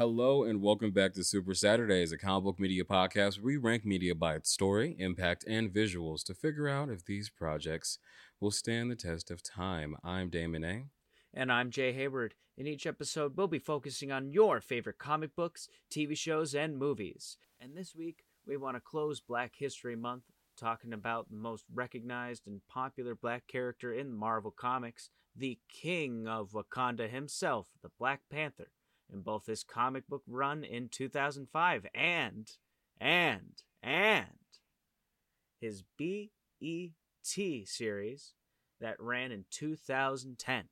Hello and welcome back to Super Saturdays, a comic book media podcast where we rank media by its story, impact, and visuals to figure out if these projects will stand the test of time. I'm Damon A. And I'm Jay Hayward. In each episode, we'll be focusing on your favorite comic books, TV shows, and movies. And this week, we want to close Black History Month talking about the most recognized and popular black character in Marvel Comics, the King of Wakanda himself, the Black Panther in both his comic book run in 2005 and, and, and his BET series that ran in 2010.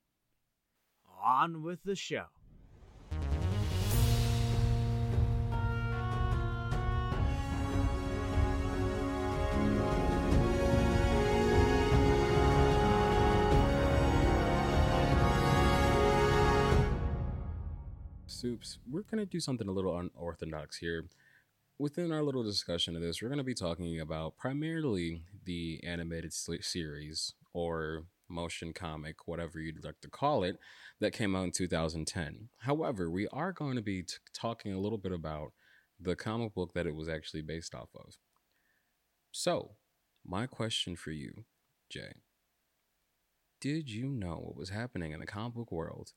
On with the show. Supes, we're going to do something a little unorthodox here. Within our little discussion of this, we're going to be talking about primarily the animated series or motion comic, whatever you'd like to call it, that came out in 2010. However, we are going to be t- talking a little bit about the comic book that it was actually based off of. So, my question for you, Jay, did you know what was happening in the comic book world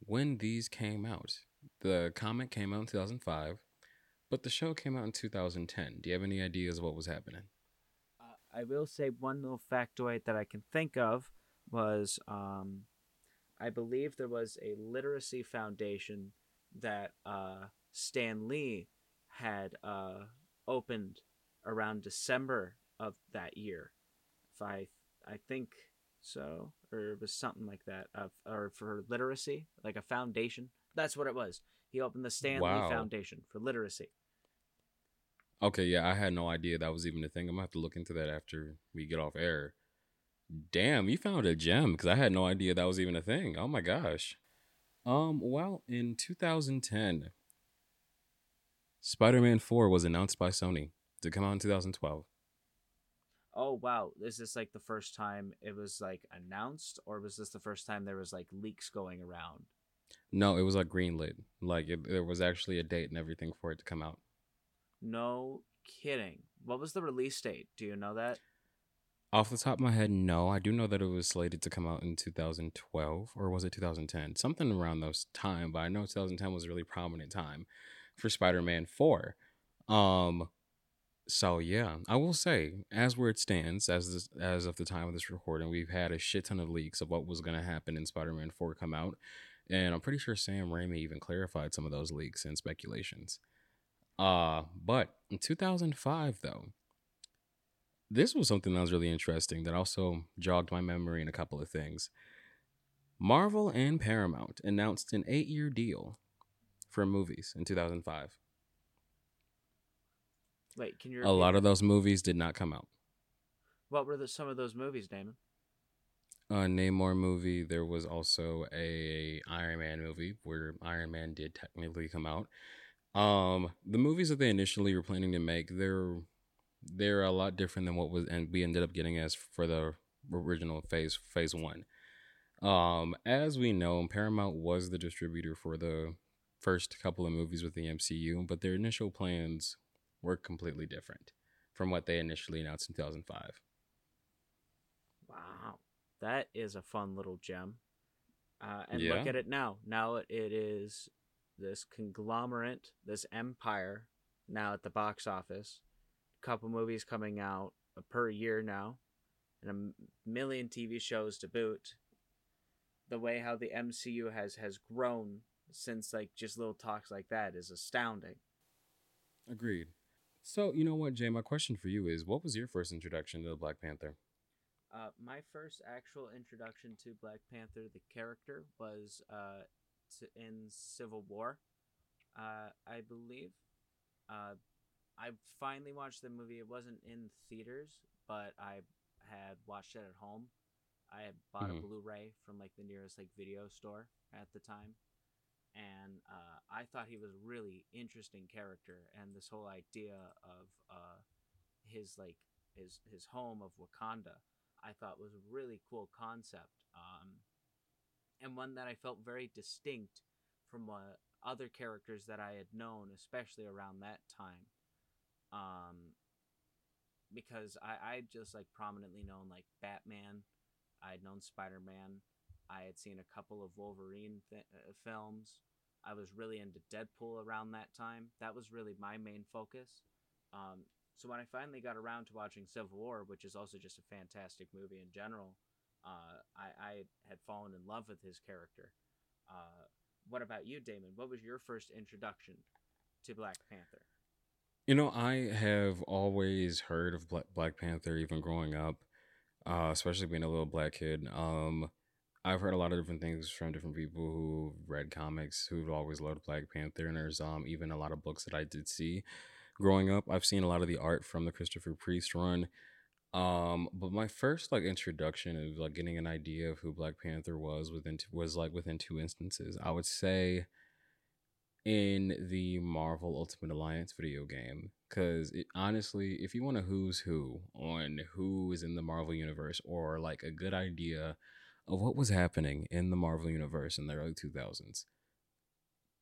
when these came out. The comic came out in 2005, but the show came out in 2010. Do you have any ideas of what was happening? Uh, I will say one little factoid that I can think of was um, I believe there was a literacy foundation that uh, Stan Lee had uh, opened around December of that year. If I, I think so or it was something like that uh, or for literacy like a foundation. That's what it was. He opened the Stan Lee wow. foundation for literacy. Okay yeah i had no idea that was even a thing. I'm gonna have to look into that after we get off air. Damn you found a gem because i had no idea that was even a thing. Oh my gosh. Um well in 2010 spider-man 4 was announced by sony to come out in 2012 oh wow, is this like the first time it was like announced, or was this the first time there was like leaks going around? No, it was like greenlit. Like it, there was actually a date and everything for it to come out. No kidding. What was the release date? Do you know that? Off the top of my head, no. I do know that it was slated to come out in 2012 or was it 2010? Something around those time, but I know 2010 was a really prominent time for Spider-Man 4. Um so yeah, I will say, as where it stands, as this, as of the time of this recording, we've had a shit ton of leaks of what was going to happen in Spider-Man Four come out, and I'm pretty sure Sam Raimi even clarified some of those leaks and speculations. Uh, but in 2005, though, this was something that was really interesting that also jogged my memory in a couple of things. Marvel and Paramount announced an eight-year deal for movies in 2005. Wait, can you? A lot of those movies did not come out. What were the, some of those movies, Damon? A Namor movie. There was also a Iron Man movie where Iron Man did technically come out. Um, the movies that they initially were planning to make, they're they're a lot different than what was, and we ended up getting as for the original phase phase one. Um, as we know, Paramount was the distributor for the first couple of movies with the MCU, but their initial plans were completely different from what they initially announced in 2005. Wow. That is a fun little gem. Uh, and yeah. look at it now. Now it is this conglomerate, this empire now at the box office. A couple movies coming out per year now, and a million TV shows to boot. The way how the MCU has has grown since like just little talks like that is astounding. Agreed. So, you know what, Jay? My question for you is what was your first introduction to the Black Panther? Uh, my first actual introduction to Black Panther, the character, was uh, to, in Civil War. Uh, I believe. Uh, I finally watched the movie. It wasn't in theaters, but I had watched it at home. I had bought mm-hmm. a Blu-ray from like the nearest like video store at the time, and uh, I thought he was a really interesting character, and this whole idea of uh, his like his his home of Wakanda, I thought was a really cool concept, um, and one that I felt very distinct from what other characters that I had known, especially around that time. Um, because I I just like prominently known like Batman, I had known Spider Man, I had seen a couple of Wolverine th- uh, films. I was really into Deadpool around that time. That was really my main focus. Um, so when I finally got around to watching Civil War, which is also just a fantastic movie in general, uh, I, I had fallen in love with his character. Uh, what about you, Damon? What was your first introduction to Black Panther? You know, I have always heard of Black Panther, even growing up, uh, especially being a little black kid. Um, I've heard a lot of different things from different people who read comics who've always loved Black Panther, and there's um even a lot of books that I did see growing up. I've seen a lot of the art from the Christopher Priest run. Um, but my first like introduction of like getting an idea of who Black Panther was within two, was like within two instances. I would say in the Marvel Ultimate Alliance video game because honestly, if you want a who's who on who is in the Marvel universe or like a good idea of what was happening in the Marvel universe in the early 2000s,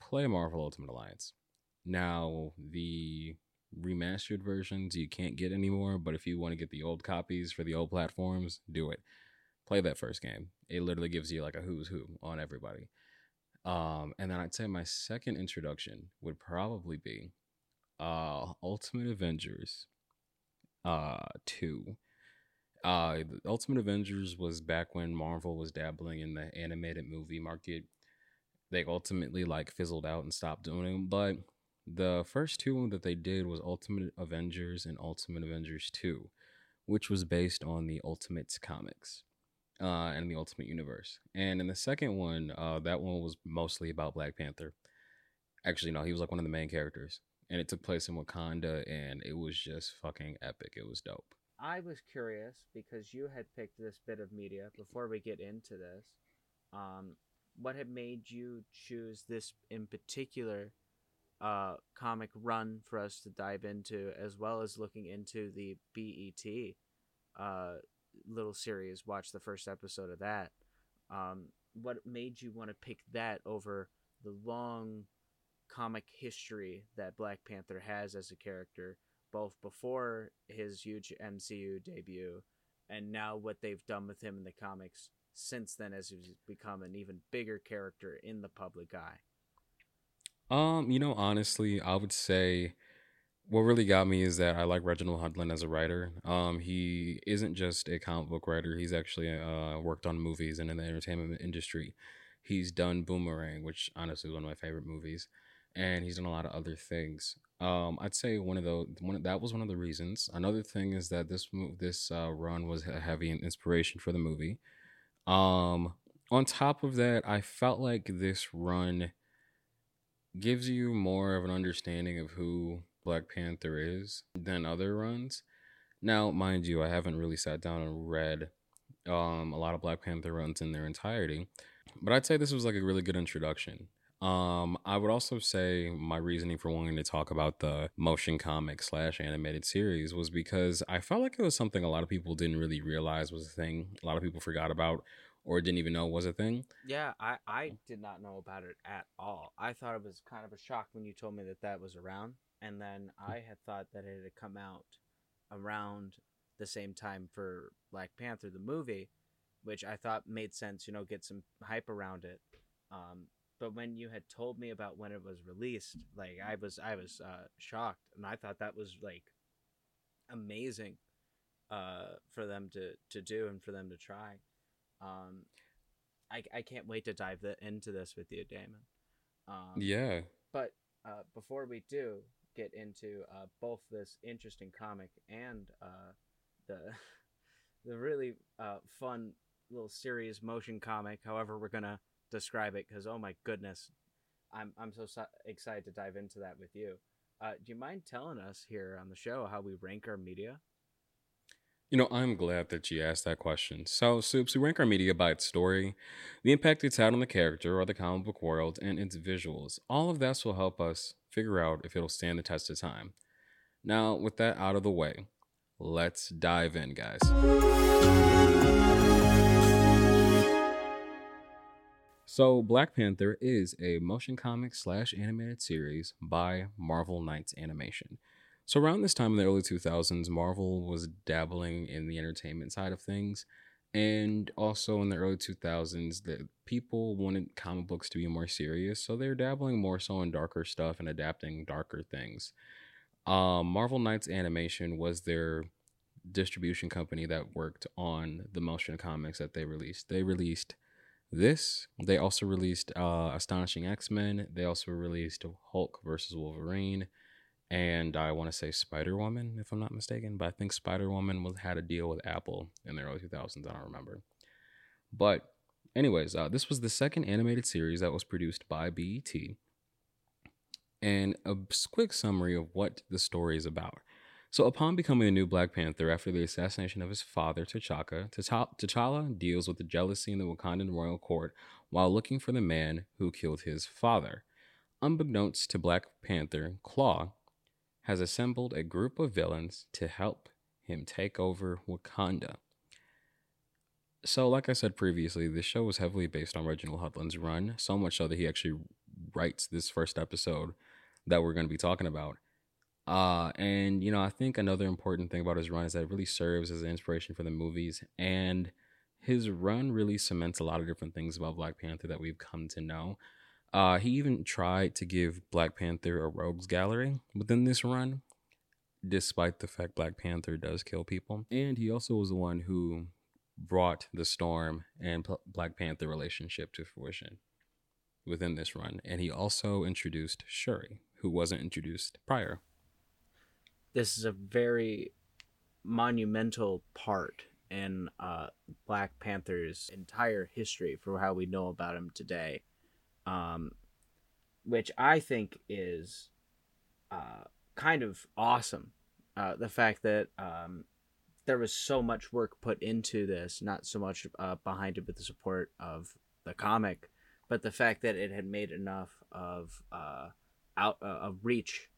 play Marvel Ultimate Alliance. Now, the remastered versions you can't get anymore, but if you want to get the old copies for the old platforms, do it. Play that first game. It literally gives you like a who's who on everybody. Um, and then I'd say my second introduction would probably be uh Ultimate Avengers uh 2 uh, Ultimate Avengers was back when Marvel was dabbling in the animated movie market. They ultimately like fizzled out and stopped doing them. But the first two that they did was Ultimate Avengers and Ultimate Avengers 2, which was based on the Ultimates comics uh, and the Ultimate Universe. And in the second one, uh, that one was mostly about Black Panther. Actually, no, he was like one of the main characters. And it took place in Wakanda, and it was just fucking epic. It was dope. I was curious because you had picked this bit of media before we get into this. Um, what had made you choose this in particular uh, comic run for us to dive into, as well as looking into the BET uh, little series? Watch the first episode of that. Um, what made you want to pick that over the long comic history that Black Panther has as a character? Both before his huge MCU debut and now what they've done with him in the comics since then as he's become an even bigger character in the public eye? Um, you know, honestly, I would say what really got me is that I like Reginald Hudlin as a writer. Um, he isn't just a comic book writer; he's actually uh, worked on movies and in the entertainment industry. He's done Boomerang, which honestly is one of my favorite movies and he's done a lot of other things. Um, I'd say one of the one that was one of the reasons. Another thing is that this this uh, run was a heavy inspiration for the movie. Um, on top of that, I felt like this run gives you more of an understanding of who Black Panther is than other runs. Now, mind you, I haven't really sat down and read um, a lot of Black Panther runs in their entirety, but I'd say this was like a really good introduction. Um, I would also say my reasoning for wanting to talk about the motion comic slash animated series was because I felt like it was something a lot of people didn't really realize was a thing. A lot of people forgot about or didn't even know was a thing. Yeah, I, I did not know about it at all. I thought it was kind of a shock when you told me that that was around. And then I had thought that it had come out around the same time for Black Panther, the movie, which I thought made sense, you know, get some hype around it. Um, but when you had told me about when it was released like i was i was uh, shocked and i thought that was like amazing uh, for them to to do and for them to try. Um i, I can't wait to dive the, into this with you damon. Um, yeah. but uh, before we do get into uh, both this interesting comic and uh, the the really uh, fun little series motion comic however we're gonna describe it because oh my goodness, I'm I'm so excited to dive into that with you. Uh, do you mind telling us here on the show how we rank our media? You know, I'm glad that you asked that question. So, Supes, we rank our media by its story, the impact it's had on the character or the comic book world, and its visuals. All of this will help us figure out if it'll stand the test of time. Now, with that out of the way, let's dive in, guys. So, Black Panther is a motion comic slash animated series by Marvel Knights Animation. So, around this time in the early 2000s, Marvel was dabbling in the entertainment side of things. And also in the early 2000s, the people wanted comic books to be more serious. So, they're dabbling more so in darker stuff and adapting darker things. Um, Marvel Knights Animation was their distribution company that worked on the motion comics that they released. They released this. They also released uh, Astonishing X Men. They also released Hulk versus Wolverine, and I want to say Spider Woman, if I'm not mistaken. But I think Spider Woman was had a deal with Apple in the early 2000s. I don't remember. But, anyways, uh, this was the second animated series that was produced by BET. And a quick summary of what the story is about. So, upon becoming the new Black Panther after the assassination of his father, T'Chaka, T'Challa deals with the jealousy in the Wakandan royal court while looking for the man who killed his father. Unbeknownst to Black Panther, Claw has assembled a group of villains to help him take over Wakanda. So, like I said previously, this show was heavily based on Reginald Hudlin's run, so much so that he actually writes this first episode that we're going to be talking about. Uh, and you know, I think another important thing about his run is that it really serves as an inspiration for the movies, and his run really cements a lot of different things about Black Panther that we've come to know. Uh, he even tried to give Black Panther a rogues gallery within this run, despite the fact Black Panther does kill people. And he also was the one who brought the Storm and P- Black Panther relationship to fruition within this run. And he also introduced Shuri, who wasn't introduced prior this is a very monumental part in uh, Black Panther's entire history for how we know about him today, um, which I think is uh, kind of awesome. Uh, the fact that um, there was so much work put into this, not so much uh, behind it with the support of the comic, but the fact that it had made enough of uh, out uh, of reach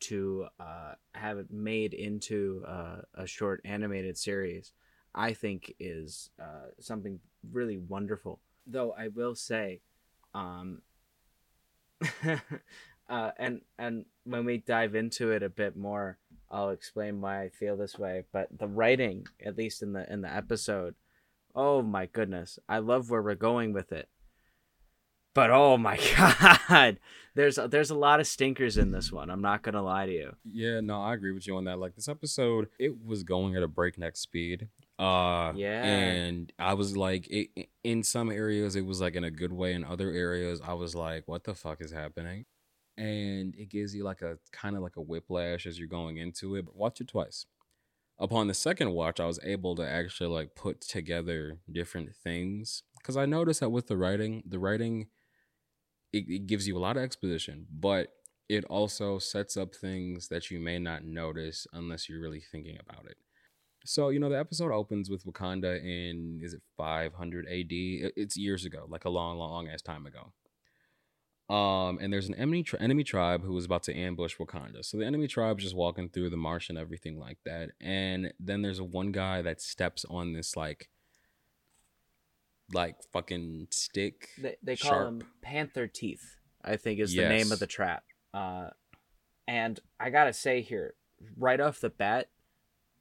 to uh, have it made into uh, a short animated series, I think is uh, something really wonderful. Though I will say, um, uh, and and when we dive into it a bit more, I'll explain why I feel this way. But the writing, at least in the in the episode, oh my goodness, I love where we're going with it. But oh my god, there's a, there's a lot of stinkers in this one. I'm not gonna lie to you. Yeah, no, I agree with you on that. Like this episode, it was going at a breakneck speed. Uh, yeah, and I was like, it, in some areas it was like in a good way. In other areas, I was like, what the fuck is happening? And it gives you like a kind of like a whiplash as you're going into it. But watch it twice. Upon the second watch, I was able to actually like put together different things because I noticed that with the writing, the writing it, it gives you a lot of exposition, but it also sets up things that you may not notice unless you're really thinking about it. So, you know, the episode opens with Wakanda in, is it 500 AD? It's years ago, like a long, long ass time ago. Um, and there's an enemy, tri- enemy tribe who was about to ambush Wakanda. So the enemy tribe is just walking through the marsh and everything like that. And then there's a one guy that steps on this like like fucking stick. They, they call them Panther Teeth. I think is yes. the name of the trap. Uh, and I gotta say here, right off the bat,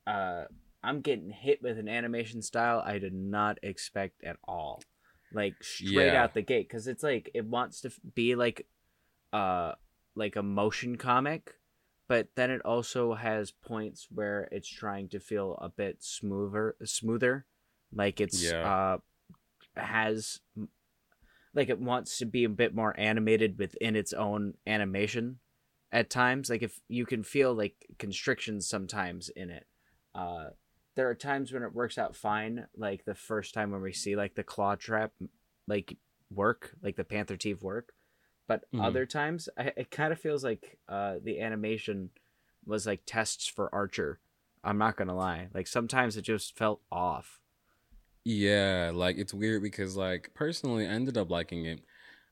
uh, I'm getting hit with an animation style I did not expect at all. Like straight yeah. out the gate, because it's like it wants to be like, uh, like a motion comic, but then it also has points where it's trying to feel a bit smoother, smoother, like it's yeah. uh has like it wants to be a bit more animated within its own animation at times. Like if you can feel like constrictions sometimes in it. Uh there are times when it works out fine like the first time when we see like the claw trap like work like the panther teeth work. But mm-hmm. other times I, it kind of feels like uh the animation was like tests for archer. I'm not gonna lie. Like sometimes it just felt off yeah, like it's weird because like personally I ended up liking it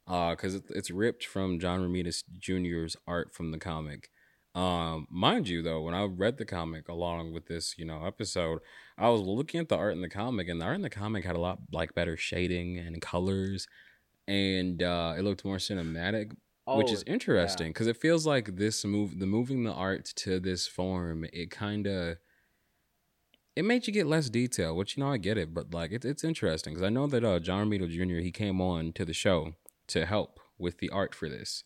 uh cuz it, it's ripped from John Romita Jr.'s art from the comic. Um mind you though, when I read the comic along with this, you know, episode, I was looking at the art in the comic and the art in the comic had a lot like better shading and colors and uh, it looked more cinematic, which is Oh, interesting because it feels like this move, the moving the art to this form, it kind of it made you get less detail, which you know I get it, but like it's it's interesting because I know that uh, John Romita Jr. he came on to the show to help with the art for this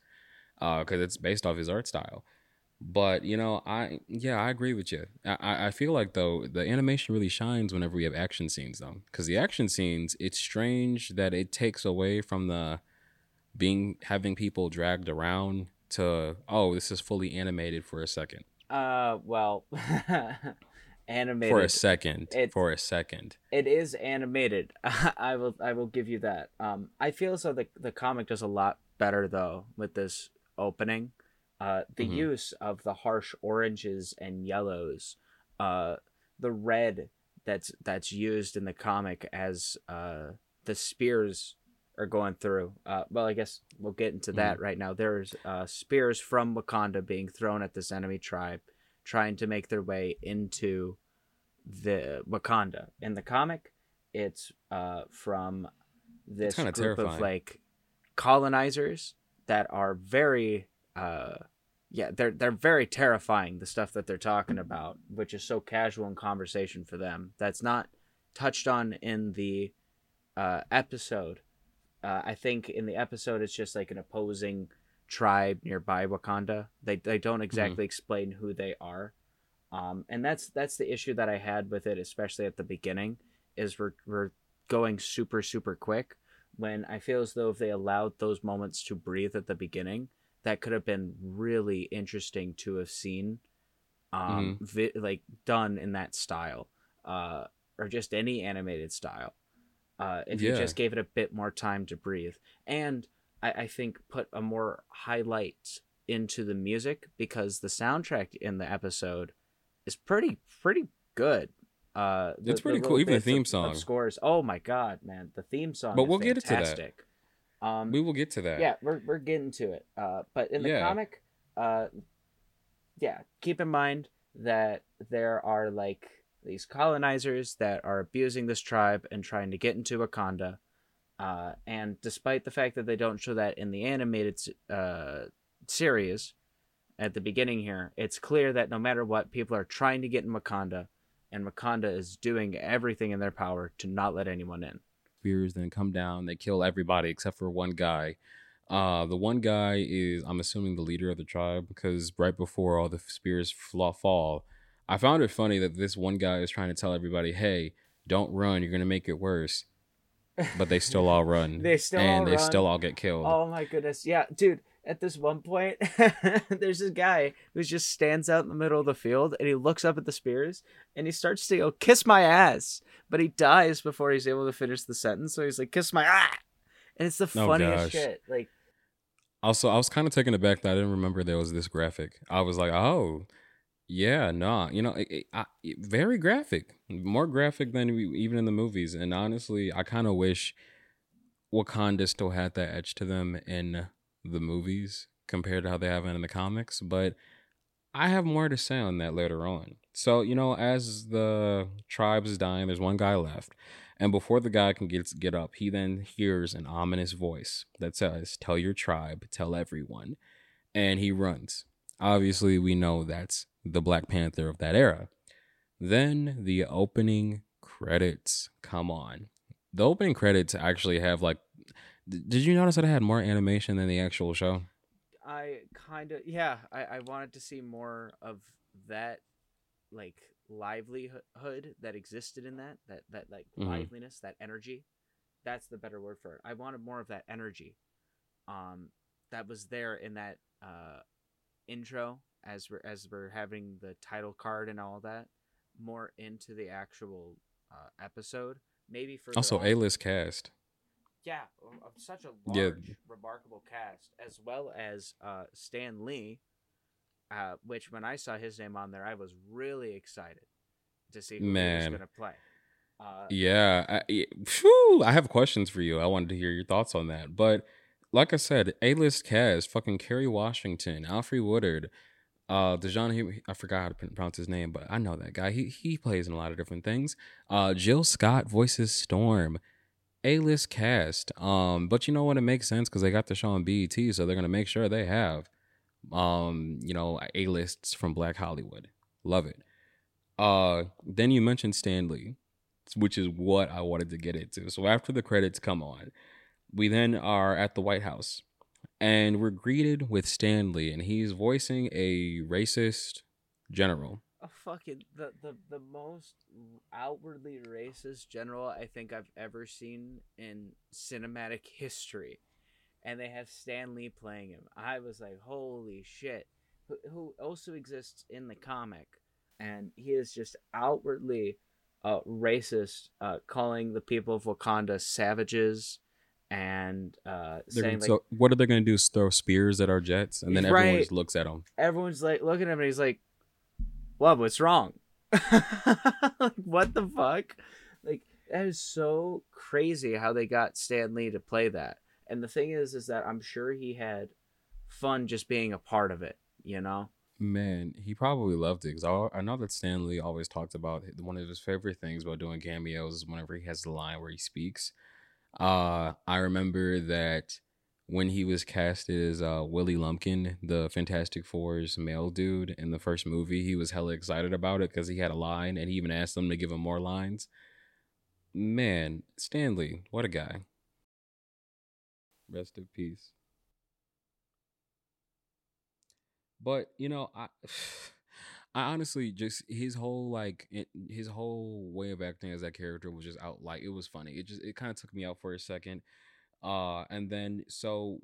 because it's based off his art style. But you know, I yeah, I agree with you. I I I feel like though the animation really shines whenever we have action scenes though, because the action scenes it's strange that it takes away from the being having people dragged around to oh this is fully animated for a second Uh, well, animated. for a second It- for a second it is animated. I will I will give you that. Um, I feel as though the the comic does a lot better though with this opening. Uh, the Mhm. use of the harsh oranges and yellows, uh, the red that's that's used in the comic as uh the spears are going through. Uh, well, I guess we'll get into that right now. There's uh spears from Wakanda being thrown at this enemy tribe, trying to make their way into the Wakanda. In the comic, it's uh from this group of like colonizers that are very uh yeah, they're they're very terrifying the stuff that they're talking about, which is so casual in conversation for them. That's not touched on in the uh episode. Uh, I think in the episode it's just like an opposing tribe nearby Wakanda. They they don't exactly explain who they are. Um, and that's that's the issue that I had with it, especially at the beginning, is we're we're going super super quick. When I feel as though if they allowed those moments to breathe at the beginning, that could have been really interesting to have seen, um, vi- like done in that style, uh, or just any animated style. Uh, if you just gave it a bit more time to breathe, and I, I think put a more highlight into the music because the soundtrack in the episode is pretty pretty good. Uh, the- It's pretty cool, even the theme song. of scores. Oh my god, man, the theme song. But we'll get into that. Um, we will get to that yeah, we're we're getting to it. Uh, but in the Yeah. comic, uh, yeah, keep in mind that there are like these colonizers that are abusing this tribe and trying to get into Wakanda. Uh, and despite the fact that they don't show that in the animated uh, series at the beginning here, it's clear that no matter what, people are trying to get in Wakanda, and Wakanda is doing everything in their power to not let anyone in. spears then come down. They kill everybody except for one guy. Uh the one guy is i'm assuming the leader of the tribe because right before all the spears fall i found it funny that this one guy is trying to tell everybody hey don't run. You're gonna make it worse but they still all run They still and all they run. still all get killed Oh my goodness. Yeah, dude, at this one point, there's this guy who just stands out in the middle of the field and he looks up at the spears and he starts to go, kiss my ass. But he dies before he's able to finish the sentence. So he's like, kiss my ah. And it's the Oh, funniest gosh. shit. Like, Also, I was kind of taken aback that I didn't remember there was this graphic. I was like, oh, yeah, nah, you know, it, it, I, it- very graphic, more graphic than even in the movies. And honestly, I kind of wish Wakanda still had that edge to them in the movies compared to how they have it in the comics. But I have more to say on that later on. So, you know, as the tribes is dying, there's one guy left. And before the guy can get get up, he then hears an ominous voice that says, "Tell your tribe, tell everyone." And he runs. Obviously, we know that's the Black Panther of that era. Then the opening credits come on. The opening credits actually have like did you notice that it had more animation than the actual show? I kind of, yeah, I, I wanted to see more of that, like, livelihood that existed in that, that, that like, Mhm. liveliness, that energy. That's the better word for it. I wanted more of that energy. Um, that was there in that uh intro as we're as we're having the title card and all that more into the actual uh, episode maybe for Also, A list cast. yeah of such a Yeah. large remarkable cast as well as uh stan lee uh which when i saw his name on there i was really excited to see who he was gonna play uh Yeah, I, phew, I have questions for you. I wanted to hear your thoughts on that. But like I said, A list cast, fucking Kerry Washington, Alfre Woodard, uh, Dejan, he, I forgot how to pronounce his name, but I know that guy. He he plays in a lot of different things. Uh, Jill Scott voices Storm. A list cast. Um, but you know what? It makes sense because they got the show on BET, so they're gonna make sure they have, um, you know, A lists from Black Hollywood. Love it. Uh, then you mentioned Stan Lee, which is what I wanted to get into. So after the credits come on, we then are at the White House, and we're greeted with Stan Lee, and he's voicing a racist general a fucking the, the the most outwardly racist general I think I've ever seen in cinematic history, and they have Stan Lee playing him. I was like, holy shit! Who, who also exists in the comic, and he is just outwardly uh, racist, uh, calling the people of Wakanda savages. And uh, saying like, so what are they going to do? Is throw spears at our jets, and then Right. everyone just looks at them. everyone's like looking at him and he's like, What, what's wrong? like, what the fuck? Like, that is so crazy how they got Stan Lee to play that. And the thing is, is that I'm sure he had fun just being a part of it, you know? Man, he probably loved it because I, I know that Stan Lee always talked about one of his favorite things about doing cameos is whenever he has the line where he speaks. Uh, I remember that when he was cast as uh, Willie Lumpkin, the Fantastic Four's male dude in the first movie, he was hella excited about it because he had a line and he even asked them to give him more lines. Man, Stan Lee, what a guy. Rest in peace. But you know, I I honestly just his whole like it, his whole way of acting as that character was just out like it was funny. It just it kind of took me out for a second. Uh and then so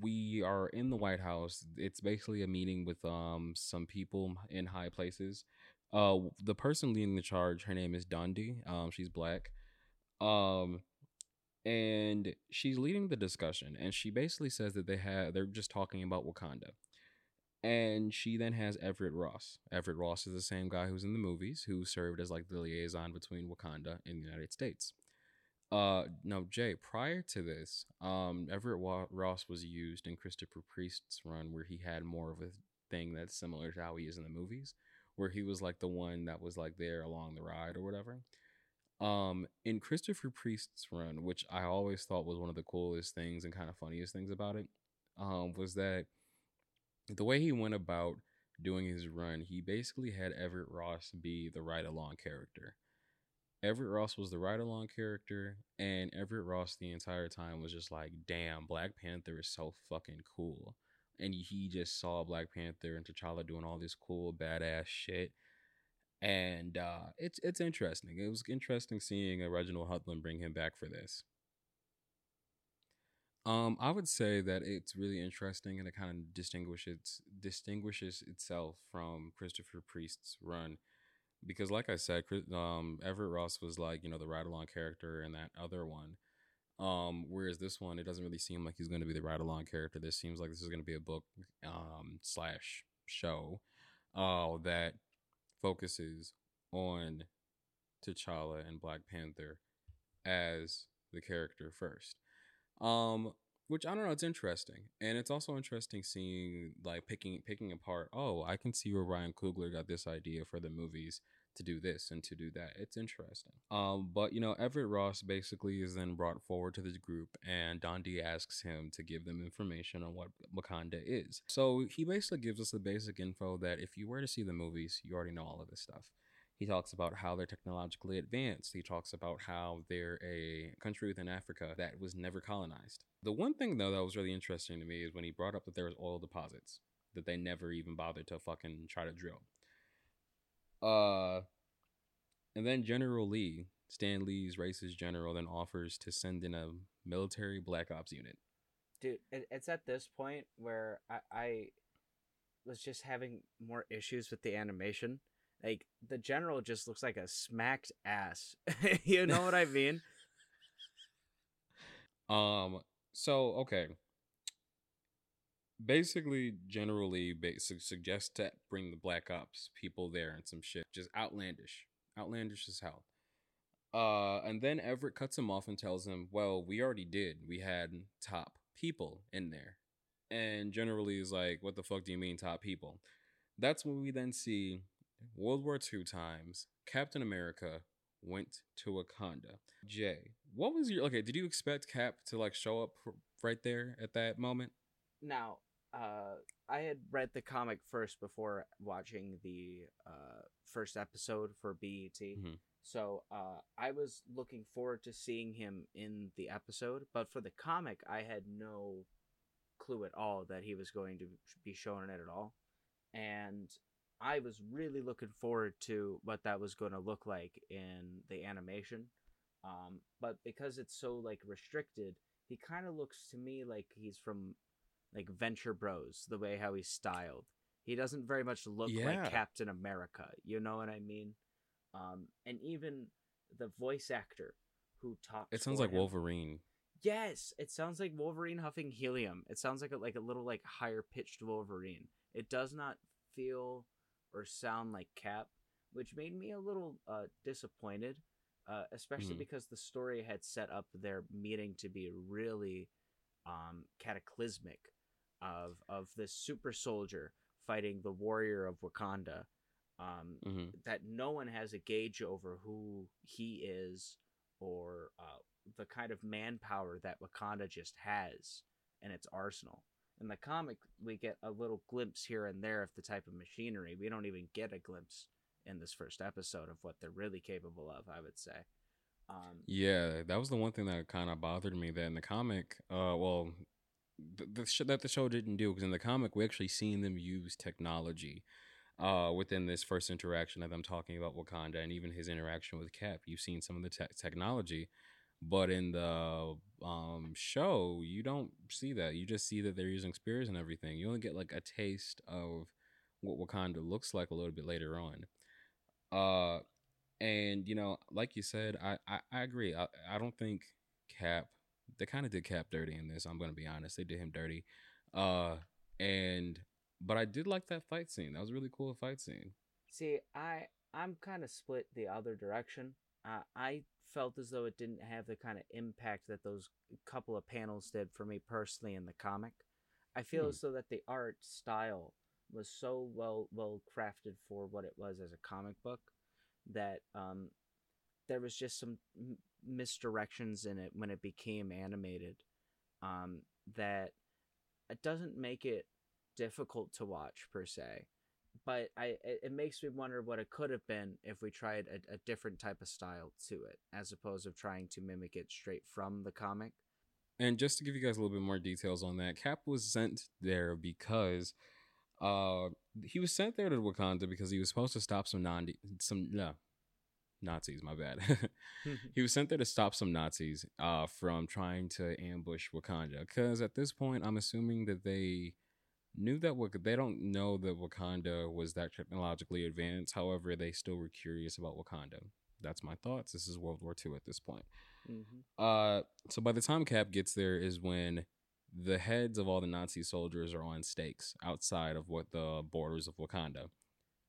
we are in the White House. It's basically a meeting with um some people in high places. Uh the person leading the charge, her name is Dondi. Um she's black. Um and she's leading the discussion and she basically says that they have they're just talking about Wakanda. And she then has Everett Ross. Everett Ross is the same guy who's in the movies, who served as like the liaison between Wakanda and the United States. Uh, no, Jay. Prior to this, um, Everett Wa- Ross was used in Christopher Priest's run, where he had more of a thing that's similar to how he is in the movies, where he was like the one that was like there along the ride or whatever. Um, in Christopher Priest's run, which I always thought was one of the coolest things and kind of funniest things about it, um, was that the way he went about doing his run, he basically had Everett Ross be the ride along character. Everett Ross was the ride along character, and Everett Ross the entire time was just like, damn, Black Panther is so fucking cool. And he just saw Black Panther and T'Challa doing all this cool, badass shit. And uh, it's it's interesting. It was interesting seeing Reginald Hudlin bring him back for this. Um, I would say that it's really interesting and it kind of distinguishes distinguishes itself from Christopher Priest's run because, like I said, Chris- um, Everett Ross was like you know the ride along character in that other one. Um, whereas this one, it doesn't really seem like he's going to be the ride along character. This seems like this is going to be a book um slash show, uh, that focuses on T'Challa and Black Panther as the character first. Um, which I don't know, it's interesting, and it's also interesting seeing like picking picking apart. Oh, I can see where Ryan Coogler got this idea for the movies to do this and to do that. It's interesting. Um, but you know, Everett Ross basically is then brought forward to this group, and Dondi asks him to give them information on what Wakanda is. So he basically gives us the basic info that if you were to see the movies, you already know all of this stuff. He talks about how they're technologically advanced. He talks about how they're a country within Africa that was never colonized. The one thing though that was really interesting to me is when he brought up that there was oil deposits that they never even bothered to fucking try to drill. Uh and then General Lee, Stan Lee's racist general, then offers to send in a military black ops unit. Dude, it's at this point where I, I was just having more issues with the animation. Like, the general just looks like a smacked ass. you know what I mean? Um. So okay. Basically, generally, ba- su- suggests to bring the Black Ops people there and some shit, just outlandish, outlandish as hell. Uh, and then Everett cuts him off and tells him, "Well, we already did. We had top people in there." And generally is like, "What the fuck do you mean top people?" That's when we then see World War II times. Captain America went to Wakanda. Jay, what was your okay? Did you expect Cap to like show up right there at that moment? Now, uh, I had read the comic first before watching the uh, first episode for BET. Mhm. So uh, I was looking forward to seeing him in the episode, but for the comic, I had no clue at all that he was going to be shown in it at all. And I was really looking forward to what that was going to look like in the animation. Um, but because it's so like restricted, he kind of looks to me like he's from like Venture Bros, the way how he's styled. He doesn't very much look Yeah. like Captain America. You know what I mean? Um, and even the voice actor who talks. It sounds like him- Wolverine. Yes, it sounds like Wolverine huffing helium. It sounds like a, like a little like higher pitched Wolverine. It does not feel or sound like Cap, which made me a little uh, disappointed, uh, especially Mhm. because the story had set up their meeting to be really um, cataclysmic of of this super soldier fighting the warrior of Wakanda. Um, hmm that no one has a gauge over who he is or uh, the kind of manpower that Wakanda just has in its arsenal. In the comic, we get a little glimpse here and there of the type of machinery. We don't even get a glimpse in this first episode of what they're really capable of, I would say. Um, Yeah, that was the one thing that kind of bothered me. That in the comic, uh, well, the, the sh- that the show didn't do because in the comic we actually seen them use technology, uh, within this first interaction of them talking about Wakanda and even his interaction with Cap. You've seen some of the te- technology, but in the um show you don't see that. You just see that they're using spears and everything. You only get like a taste of what Wakanda looks like a little bit later on. Uh, and you know, like you said, I I, I agree. I, I don't think Cap. They kind of did Cap dirty in this. I'm gonna be honest. They did him dirty. Uh, and but I did like that fight scene. That was a really cool fight scene. See, I I'm kind of split the other direction. Uh, I felt as though it didn't have the kind of impact that those couple of panels did for me personally in the comic. I feel Hmm. as though that the art style was so well well crafted for what it was as a comic book that um, there was just some m- misdirections in it when it became animated um, that it doesn't make it difficult to watch per se but I it, it makes me wonder what it could have been if we tried a, a different type of style to it, as opposed of trying to mimic it straight from the comic. And just to give you guys a little bit more details on that, Cap was sent there because uh he was sent there to Wakanda because he was supposed to stop some non some no Nazis, my bad. he was sent there to stop some Nazis uh from trying to ambush Wakanda because at this point I'm assuming that they knew that Wak- they don't know that Wakanda was that technologically advanced. However, they still were curious about Wakanda. That's my thoughts. This is World War II at this point. mm-hmm. Uh, so by the time Cap gets there is when the heads of all the Nazi soldiers are on stakes outside of what the borders of Wakanda.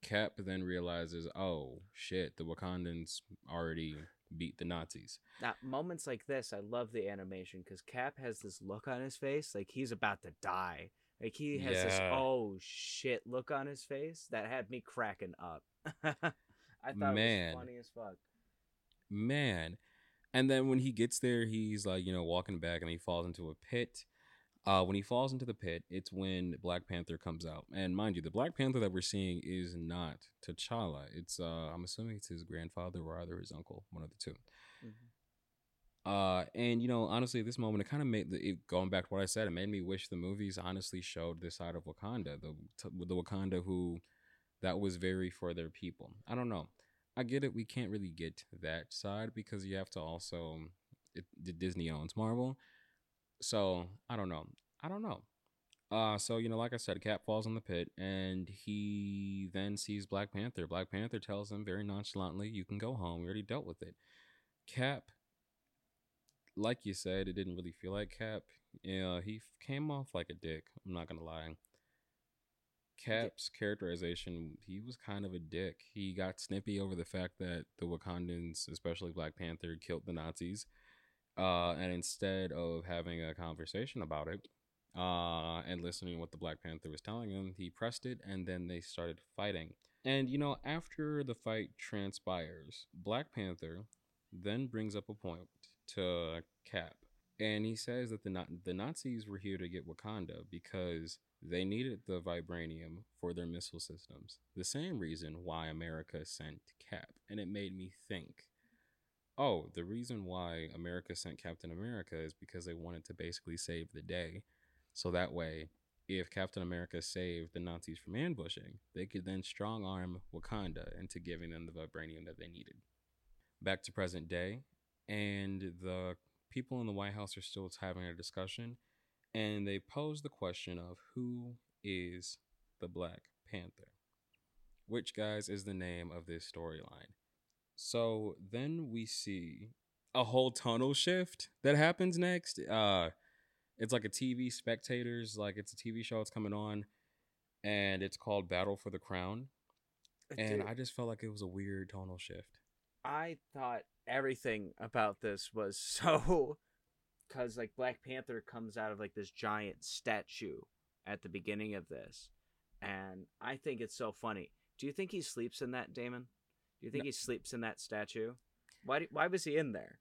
Cap then realizes, oh shit, the Wakandans already beat the Nazis. Now, moments like this, I love the animation because Cap has this look on his face, like he's about to die. Like he has this oh shit look on his face that had me cracking up. I thought Man. it was funny as fuck. Man. And then when he gets there, he's like, you know, walking back and he falls into a pit. Uh, when he falls into the pit, it's when Black Panther comes out. And mind you, the Black Panther that we're seeing is not T'Challa. It's uh I'm assuming it's his grandfather or either his uncle, one of the 2 Mhm. Uh, and you know, honestly, at this moment, it kind of made the it, going back to what I said. It made me wish the movies honestly showed this side of Wakanda, the the Wakanda who that was very for their people. I don't know. I get it. We can't really get that side because you have to also. It, Disney owns Marvel, so I don't know. I don't know. Uh, so you know, like I said, Cap falls in the pit, and he then sees Black Panther. Black Panther tells him very nonchalantly, "You can go home. We already dealt with it." Cap like you said, it didn't really feel like Cap. Yeah, he f- came off like a dick. I'm not gonna lie. Cap's characterization, he was kind of a dick. He got snippy over the fact that the Wakandans, especially Black Panther, killed the Nazis. Uh, and instead of having a conversation about it, uh, and listening to what the Black Panther was telling him, he pressed it, and then they started fighting. And you know, after the fight transpires, Black Panther then brings up a point to Cap, and he says that the the Nazis were here to get Wakanda because they needed the vibranium for their missile systems. The same reason why America sent Cap, and it made me think. Oh, the reason why America sent Captain America is because they wanted to basically save the day. So that way, if Captain America saved the Nazis from ambushing, they could then strong arm Wakanda into giving them the vibranium that they needed. Back to present day, and the people in the White House are still having a discussion, and they pose the question of who is the Black Panther, which, guys, is the name of this storyline. So then we see a whole tunnel shift that happens next. Uh, it's like a TV spectators, like it's a TV show. It's coming on, and it's called Battle for the Crown. And I just felt like it was a weird tonal shift. I thought everything about this was so because like Black Panther comes out of like this giant statue at the beginning of this, and I think it's so funny. Do you think he sleeps in that, Damon? Do you think No. he sleeps in that statue? Why? Do, why was he in there?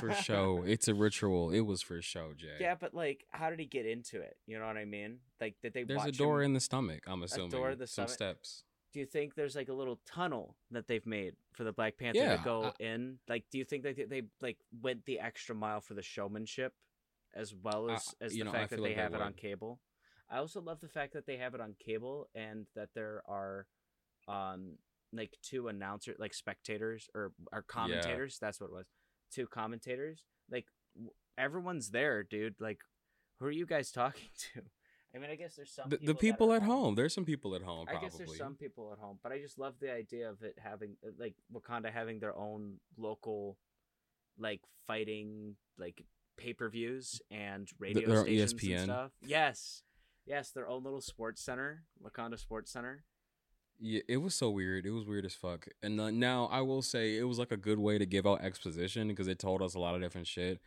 For show, it's a ritual. It was for show, Jay. Yeah, but like, how did he get into it? You know what I mean? Like, did they? There's a door him? in the stomach. I'm assuming door in the some stomach? steps. Do you think there's like a little tunnel that they've made for the Black Panther Yeah, to go I- in? Like, do you think that they, they like went the extra mile for the showmanship, as well I- as as the know, fact that they like they have it on cable? I also love the fact that they have it on cable and that there are, um, like two announcer like spectators or or commentators. That's what it was. Two commentators. Like w- everyone's there, dude. Like, who are you guys talking to? I mean, I guess there's some The, people the people at home. There's some people at home. I Probably. guess there's some people at home, but I just love the idea of it having uh, like Wakanda having their own local, like fighting like pay per views and radio their stations ESPN. and stuff. Yes, yes, their own little sports center, Wakanda Sports Center. Yeah, it was so weird. It was weird as fuck. And uh, now I will say it was like a good way to give out exposition because it told us a lot of different shit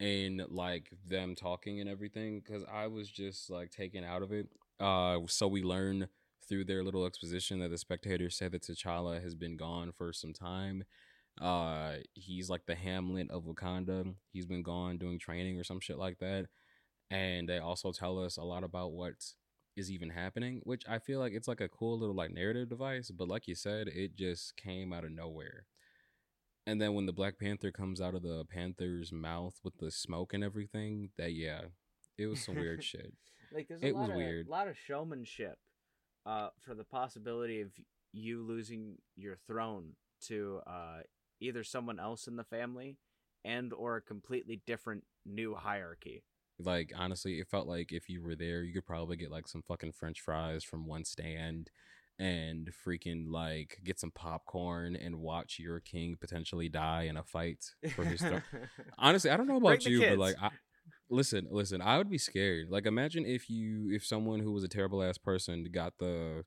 and like them talking and everything. Because I was just like taken out of it. Uh, so we learn through their little exposition that the spectators said that T'Challa has been gone for some time. Uh, he's like the Hamlet of Wakanda. He's been gone doing training or some shit like that. And they also tell us a lot about what is even happening, which I feel like it's like a cool little like narrative device, but like you said, it just came out of nowhere. And then when the Black Panther comes out of the Panther's mouth with the smoke and everything, that yeah, it was some weird shit. Like there's a It lot was of, weird. lot of showmanship, uh, for the possibility of you losing your throne to uh either someone else in the family and or a completely different new hierarchy. Like honestly, it felt like if you were there, you could probably get like some fucking French fries from one stand and freaking like get some popcorn and watch your king potentially die in a fight for his throne. Honestly, I don't know about you, but like, I, listen, listen, I would be scared. Like, imagine if you, if someone who was a terrible ass person got the,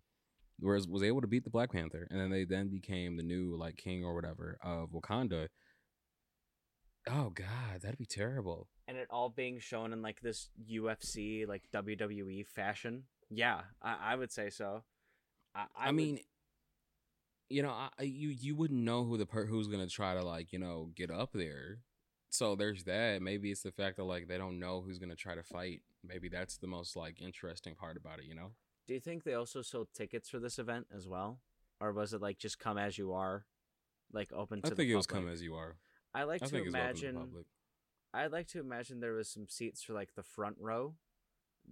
was was able to beat the Black Panther, and then they then became the new like king or whatever of Wakanda. Oh God, that'd be terrible. and it all being shown in like this UFC like WWE fashion. Yeah, I, I would say so. I, I, I, would- mean, you know, I, you you wouldn't know who the per who's gonna try to like you know get up there. So there's that. Maybe it's the fact that like they don't know who's gonna try to fight. Maybe that's the most like interesting part about it. You know. do you think they also sold tickets for this event as well, or was it like just come as you are, like open to I think it was come as you are. I like I to think it's open to imagine. public. I'd like to imagine there was some seats for like the front row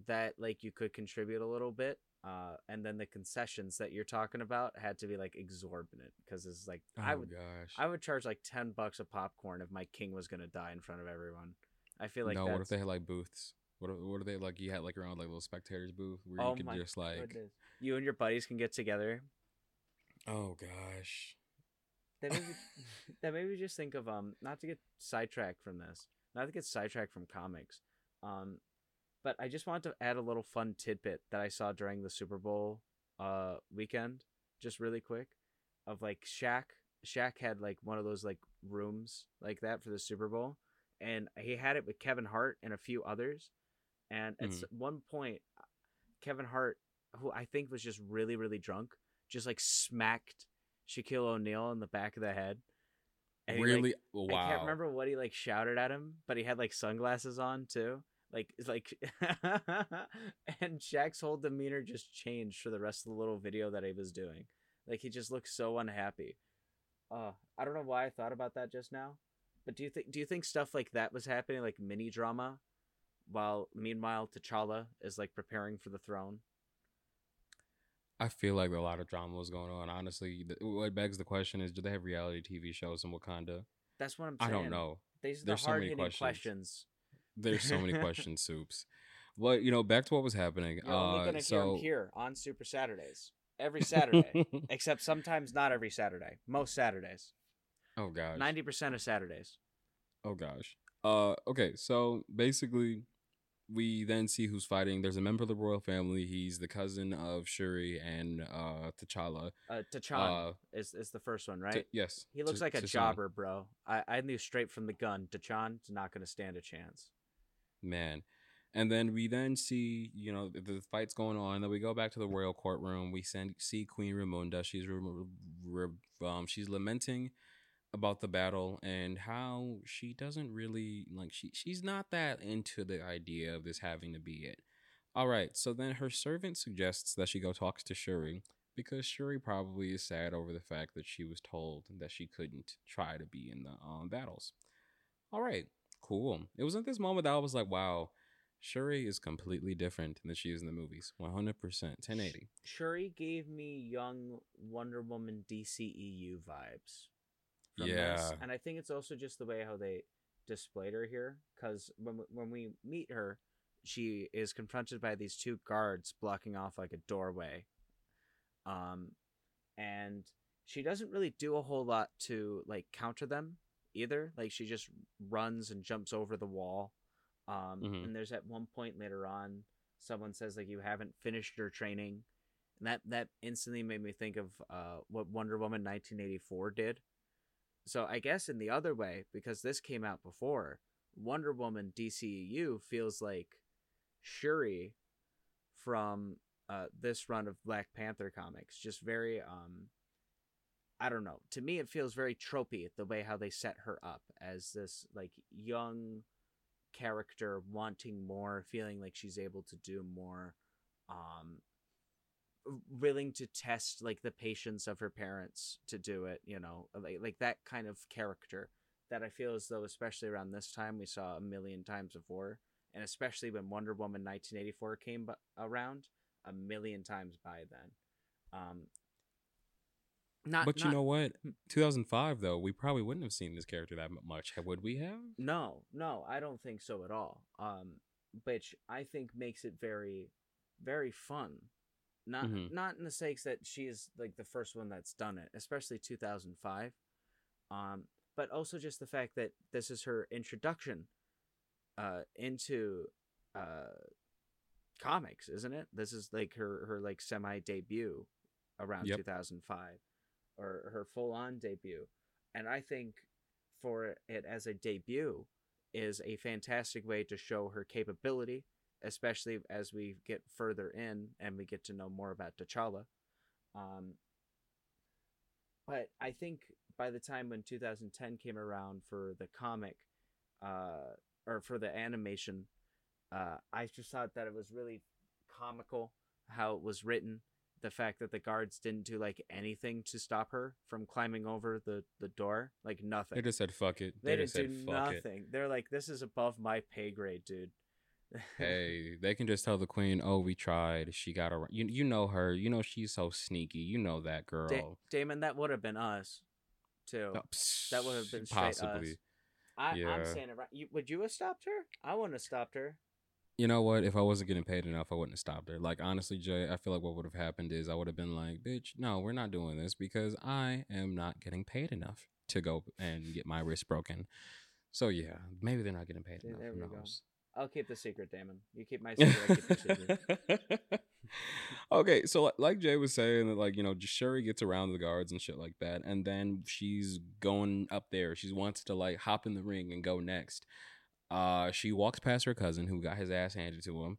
that like you could contribute a little bit. Uh, and then the concessions that you're talking about had to be like exorbitant because it's like Oh I would gosh. I would charge like ten bucks a popcorn if my king was gonna die in front of everyone. I feel like no, that's, what if they had like booths? What if, what if they like you had like around like little spectators booth where Oh you could just like goodness. you and your buddies can get together. oh gosh. That made me, that made me just think of um not to get sidetracked from this, not to get sidetracked from comics, um, but I just wanted to add a little fun tidbit that I saw during the Super Bowl uh weekend, just really quick, of like Shaq. Shaq had like one of those like rooms like that for the Super Bowl, and he had it with Kevin Hart and a few others, and at s- one point, Kevin Hart, who I think was just really really drunk, just like smacked Shaquille O'Neal in the back of the head. And he, like- really? wow. I can't remember what he like shouted at him, but he had like sunglasses on too. Like it's like and Shaq's whole demeanor just changed for the rest of the little video that he was doing. Like he just looked so unhappy. Uh I don't know why I thought about that just now. But do you think do you think stuff like that was happening, like mini drama, while meanwhile T'Challa is like preparing for the throne? I feel like a lot of drama was going on. Honestly, Th- what begs the question is: Do they have reality TV shows in Wakanda? That's what I'm I don't know. These are the There's so hard many hitting questions. questions. There's so many question Supes. But you know, back to what was happening. You're only uh, gonna hear so him here on Super Saturdays. Every Saturday. Except sometimes not every Saturday. Most Saturdays. oh gosh. Ninety percent of Saturdays. Oh gosh. Uh okay, so basically we then see who's fighting. There's a member of the royal family. He's the cousin of Shuri and uh T'Challa. Uh T'Challa Uh is is the first one, right? T- yes. he looks T- like a jobber, bro. I, I knew straight from the gun. T'Shan's not gonna stand a chance. Man. And then we then see, you know, the, fight's going on. Then we go back to the royal courtroom. We send, see Queen Ramonda. She's um, she's lamenting about the battle and how she doesn't really like she she's not that into the idea of this having to be it. All right, so then her servant suggests that she go talks to Shuri because Shuri probably is sad over the fact that she was told that she couldn't try to be in the um, battles. All right, cool. It was at this moment that I was like, wow, Shuri is completely different than she is in the movies. 100%, 1080. Shuri gave me young Wonder Woman DCEU vibes. Yeah. this. and I think it's also just the way how they displayed her here. Because when we- when we meet her, she is confronted by these two guards blocking off like a doorway. Um, and she doesn't really do a whole lot to like counter them either. Like she just runs and jumps over the wall. Um, Mhm. and there's at one point later on, someone says like you haven't finished your training, and that that instantly made me think of uh what Wonder Woman 1984 did. So I guess in the other way, because this came out before, Wonder Woman DCEU feels like Shuri from uh, this run of Black Panther comics. Just very, um, I don't know. To me, it feels very tropey the way how they set her up as this like young character wanting more, feeling like she's able to do more, um, willing to test like the patience of her parents to do it. You know, like like that kind of character that I feel as though, especially around this time, we saw a million times before, and especially when Wonder Woman 1984 came bu- around, a million times by then. Um, not, but you not- know what? Hmm. 2005, though, we probably wouldn't have seen this character that much. Would we have? No, no, I don't think so at all. Um, which I think makes it very, very fun. Not Mhm. not in the sakes that she is like the first one that's done it, especially 2005. Um, but also just the fact that this is her introduction, uh, into uh, comics, isn't it? This is like her her like semi debut around Yep. 2005, or her full on debut, and I think for it as a debut is a fantastic way to show her capability, especially as we get further in and we get to know more about T'Challa. Um, but I think by the time when 2010 came around for the comic, uh, or for the animation, uh, I just thought that it was really comical how it was written. The fact that the guards didn't do like anything to stop her from climbing over the, the door, like nothing. They just said, fuck it. They, just didn't said, do fuck it. nothing. They're like, this is above my pay grade, dude. Hey, they can just tell the queen, "Oh, we tried. She got around." You, you know her. You know she's so sneaky. You know that girl. Da- Damon, that would have been us, too. Oh, psh, that would have been possibly. us. I, I'm yeah. saying it right. You, would you have stopped her? I wouldn't have stopped her. You know what? If I wasn't getting paid enough, I wouldn't have stopped her. Like honestly, Jay, I feel like what would have happened is I would have been like, "Bitch, no, we're not doing this because I am not getting paid enough to go and get my wrist broken." So yeah, maybe they're not getting paid enough. there we go. I'll keep the secret, Damon. You keep my secret. Keep secret. okay, so like Jay was saying, that like you know, Shuri gets around the guards and shit like that, and then she's going up there. She wants to like hop in the ring and go next. Uh, she walks past her cousin who got his ass handed to him,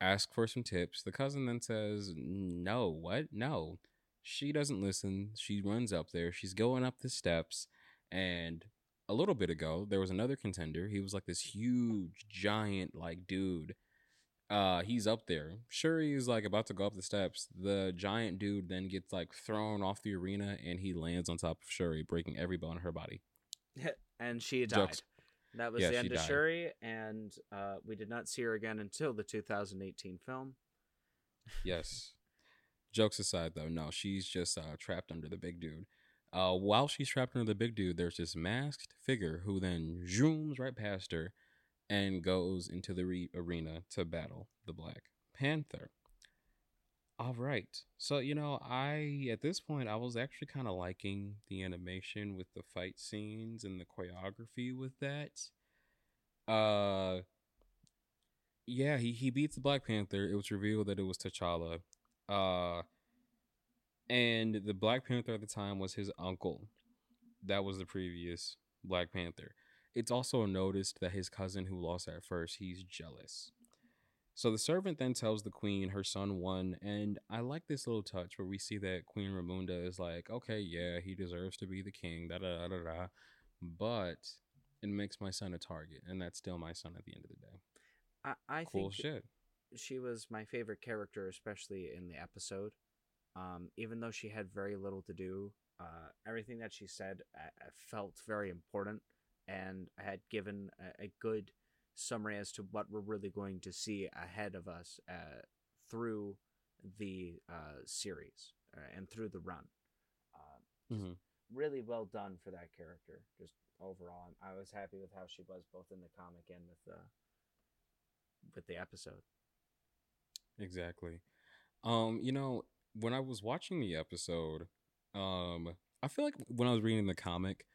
asks for some tips. The cousin then says, "No, what? No." She doesn't listen. She runs up there. She's going up the steps, And a little bit ago, there was another contender. He was like this huge, giant, like dude. Uh, he's up there. Shuri is like about to go up the steps. The giant dude then gets like thrown off the arena, and he lands on top of Shuri, breaking every bone in her body. and she died. Jokes. That was Yeah, the end of died. Shuri, and uh, we did not see her again until the 2018 film. Yes. Jokes aside, though, no, she's just uh, trapped under the big dude. Uh, while she's trapped under the big dude, there's this masked figure who then zooms right past her and goes into the re- arena to battle the Black Panther. All right. So, you know, I, at this point, I was actually kind of liking the animation with the fight scenes and the choreography with that. Uh, yeah, he, he beats the Black Panther. It was revealed that it was T'Challa. Uh, and the Black Panther at the time was his uncle. That was the previous Black Panther. It's also noticed that his cousin, who lost at first, he's jealous. So the servant then tells the queen her son won, and I like this little touch where we see that Queen Ramonda is like, okay, yeah, he deserves to be the king, da da da da da, but it makes my son a target, and that's still my son at the end of the day. I, I Cool think shit. she was my favorite character, especially in the episode. Um, even though she had very little to do, uh, everything that she said I, I felt very important, and I had given a, a good summary as to what we're really going to see ahead of us uh, through the uh, series uh, and through the run. Uh, Mhm. Really well done for that character. Just overall, I was happy with how she was both in the comic and with the with the episode. Exactly. Um, you know, when I was watching the episode, um, I feel like when I was reading the comic,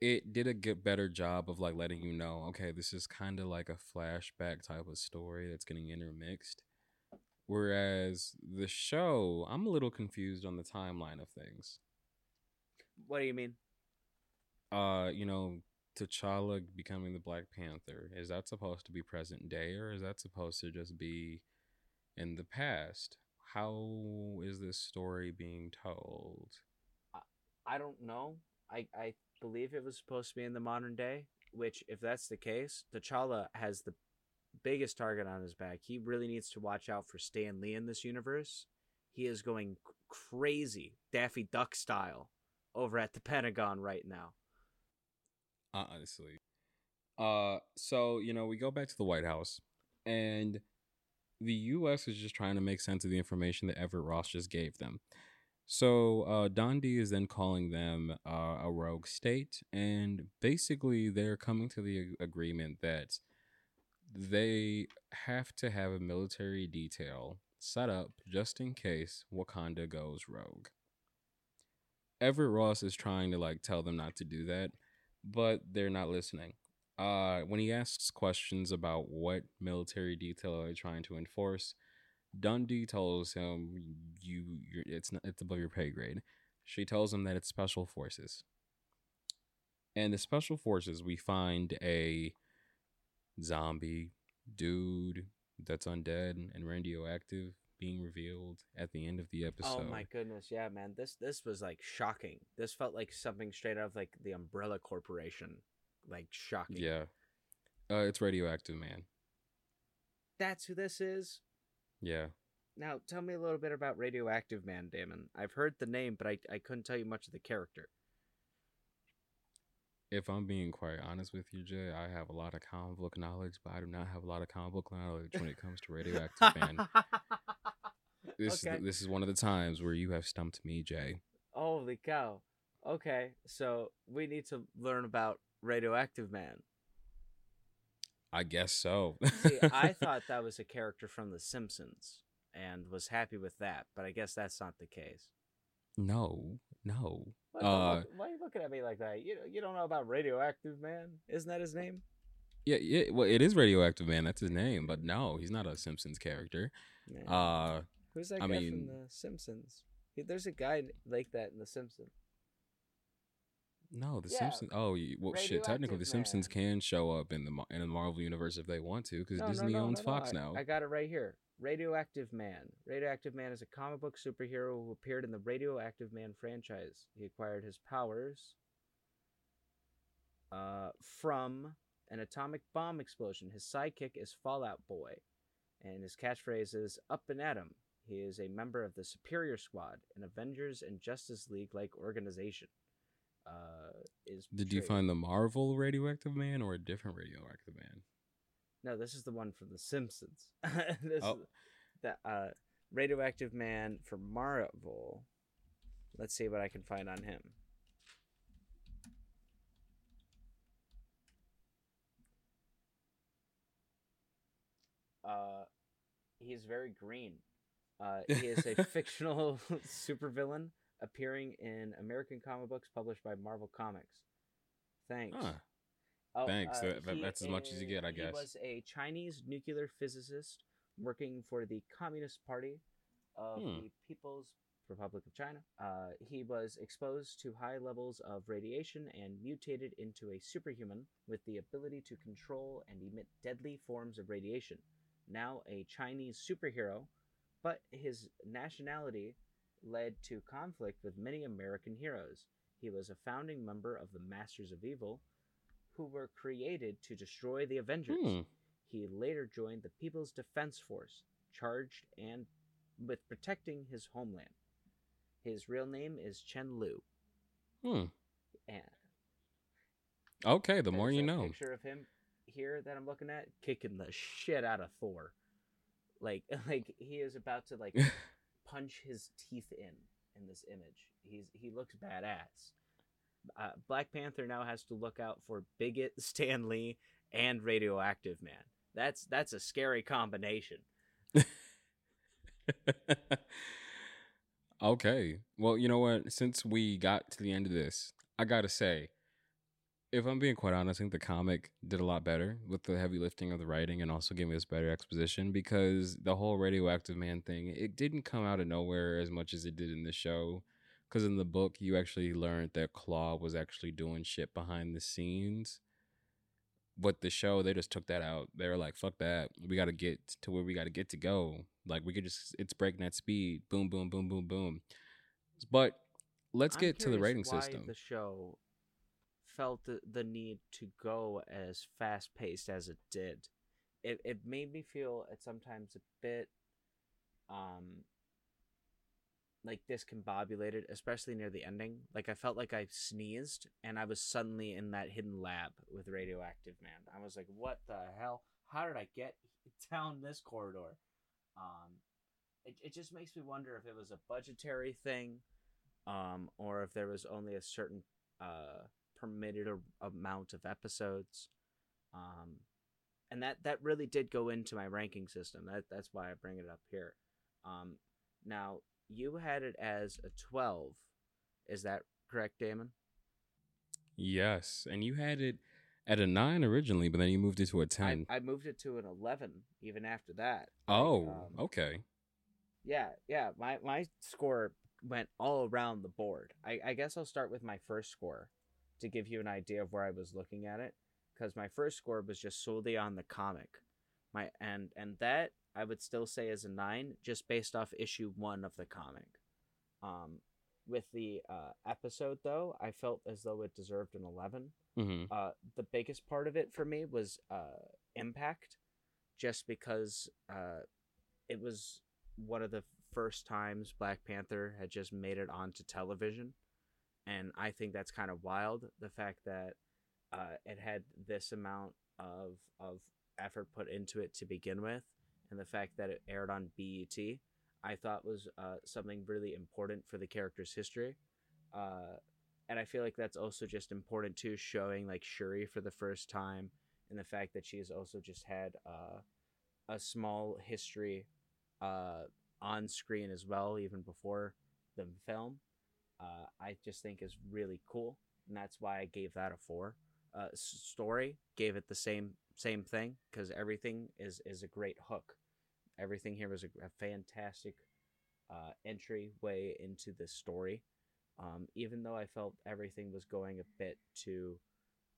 it did a good better job of like letting you know, okay, this is kind of like a flashback type of story that's getting intermixed. Whereas the show, I'm a little confused on the timeline of things. What do you mean? Uh, you know, T'Challa becoming the Black Panther, is that supposed to be present day or is that supposed to just be in the past? How is this story being told? I I don't know. I, I believe it was supposed to be in the modern day, which, if that's the case, T'Challa has the biggest target on his back. He really needs to watch out for Stan Lee in this universe. He is going crazy, Daffy Duck style, over at the Pentagon right now. honestly. Uh, so you know, we go back to the White House, and the U.S. is just trying to make sense of the information that Everett Ross just gave them. So uh, is then calling them uh, a rogue state, and basically they're coming to the ag- agreement that they have to have a military detail set up just in case Wakanda goes rogue. Everett Ross is trying to like tell them not to do that, but they're not listening. Uh, when he asks questions about what military detail they're trying to enforce, Dondi tells him you you're, it's not it's above your pay grade. She tells him that it's special forces. And the special forces, we find a zombie dude that's undead and radioactive being revealed at the end of the episode. Oh my goodness, yeah, man. This this was like shocking. This felt like something straight out of like the Umbrella Corporation. Like shocking. Yeah. Uh, it's radioactive, man. That's who this is. Yeah. Now, tell me a little bit about Radioactive Man, Damon. I've heard the name, but I, I couldn't tell you much of the character. If I'm being quite honest with you, Jay, I have a lot of comic book knowledge, but I do not have a lot of comic book knowledge when it comes to radioactive man. This Okay. is this is one of the times where you have stumped me, Jay. Holy cow. Okay, so we need to learn about Radioactive Man. I guess so. See, I thought that was a character from The Simpsons and was happy with that, but I guess that's not the case. no, no. What, Uh, why are you looking at me like that? You you don't know about Radioactive Man? Isn't that his name? Yeah, yeah. Well, it is radioactive man. That's his name, but no, he's not a Simpsons character. Yeah. Uh, Who's that I guy mean- from The Simpsons? There's a guy like that in The Simpsons. No, the Yeah, Simpsons. Oh, you- well, shit. Technically, the Simpsons Man. can show up in the in the Marvel universe if they want to, because No, Disney no, owns no, no, Fox I- now. I got it right here. Radioactive Man. Radioactive Man is a comic book superhero who appeared in the Radioactive Man franchise. He acquired his powers Uh, from an atomic bomb explosion, his sidekick is Fallout Boy, and his catchphrase is "Up and at 'em." He is a member of the Superior Squad, an Avengers and Justice League like organization. Uh, is Did you find the Marvel Radioactive Man or a different Radioactive Man? No, this is the one from The Simpsons. this Oh. is the uh, radioactive man for Marvel. Let's see what I can find on him. Uh, he's very green. Uh, he is a fictional supervillain appearing in American comic books published by Marvel Comics. Thanks. Huh. Oh, Thanks. That- that- he that's as much as you get, I guess. He was a Chinese nuclear physicist working for the Communist Party of Hmm. the People's Republic of China. Uh, he was exposed to high levels of radiation and mutated into a superhuman with the ability to control and emit deadly forms of radiation. Now a Chinese superhero, but his nationality led to conflict with many American heroes. He was a founding member of the Masters of Evil, who were created to destroy the Avengers. Hmm. He later joined the People's Defense Force, charged and with protecting his homeland. His real name is Chen Lu. Hmm. And Okay, the more you a know. Picture of him here that I'm looking at, kicking the shit out of Thor. Like, like he is about to like punch his teeth in in this image. He's he looks badass. Uh, Black Panther now has to look out for bigot Stan Lee and Radioactive Man. That's that's a scary combination. okay. Well, you know what? Since we got to the end of this, I gotta say, if I'm being quite honest, I think the comic did a lot better with the heavy lifting of the writing and also giving us better exposition because the whole radioactive man thing, it didn't come out of nowhere as much as it did in the show. Because in the book, you actually learned that Claw was actually doing shit behind the scenes. But the show, they just took that out. They were like, fuck that. We got to get to where we got to get to go. Like, we could just, it's breakneck speed. Boom, boom, boom, boom, boom. But let's I'm get to the rating why system. The show felt the, the need to go as fast paced as it did. It it made me feel at sometimes a bit um like discombobulated, especially near the ending. Like I felt like I sneezed and I was suddenly in that hidden lab with radioactive man. I was like, what the hell? How did I get down this corridor? Um it, it just makes me wonder if it was a budgetary thing um, or if there was only a certain uh, permitted a- amount of episodes. Um, and that, that really did go into my ranking system. That that's why I bring it up here. Um, now you had it as a twelve, is that correct, Damon? yes. And you had it at a nine originally, but then you moved it to a 10. I, I moved it to an eleven even after that. oh, um, okay. Yeah, yeah. My my score went all around the board. I, I guess I'll start with my first score to give you an idea of where I was looking at it. Because my first score was just solely on the comic. My and and that I would still say is a nine, just based off issue one of the comic. Um with the uh, episode though, I felt as though it deserved an eleven hmm uh, the biggest part of it for me was uh, impact, just because uh, it was one of the first times Black Panther had just made it onto television, and I think that's kind of wild. The fact that uh, it had this amount of of effort put into it to begin with, and the fact that it aired on BET, I thought was uh, something really important for the character's history. Uh, and I feel like that's also just important too, showing like Shuri for the first time, and the fact that she has also just had uh, a small history uh, on screen as well, even before the film. Uh, I just think is really cool, and that's why I gave that a four. Uh, story gave it the same same thing because everything is is a great hook. Everything here was a, a fantastic uh, entry way into the story um, even though I felt everything was going a bit too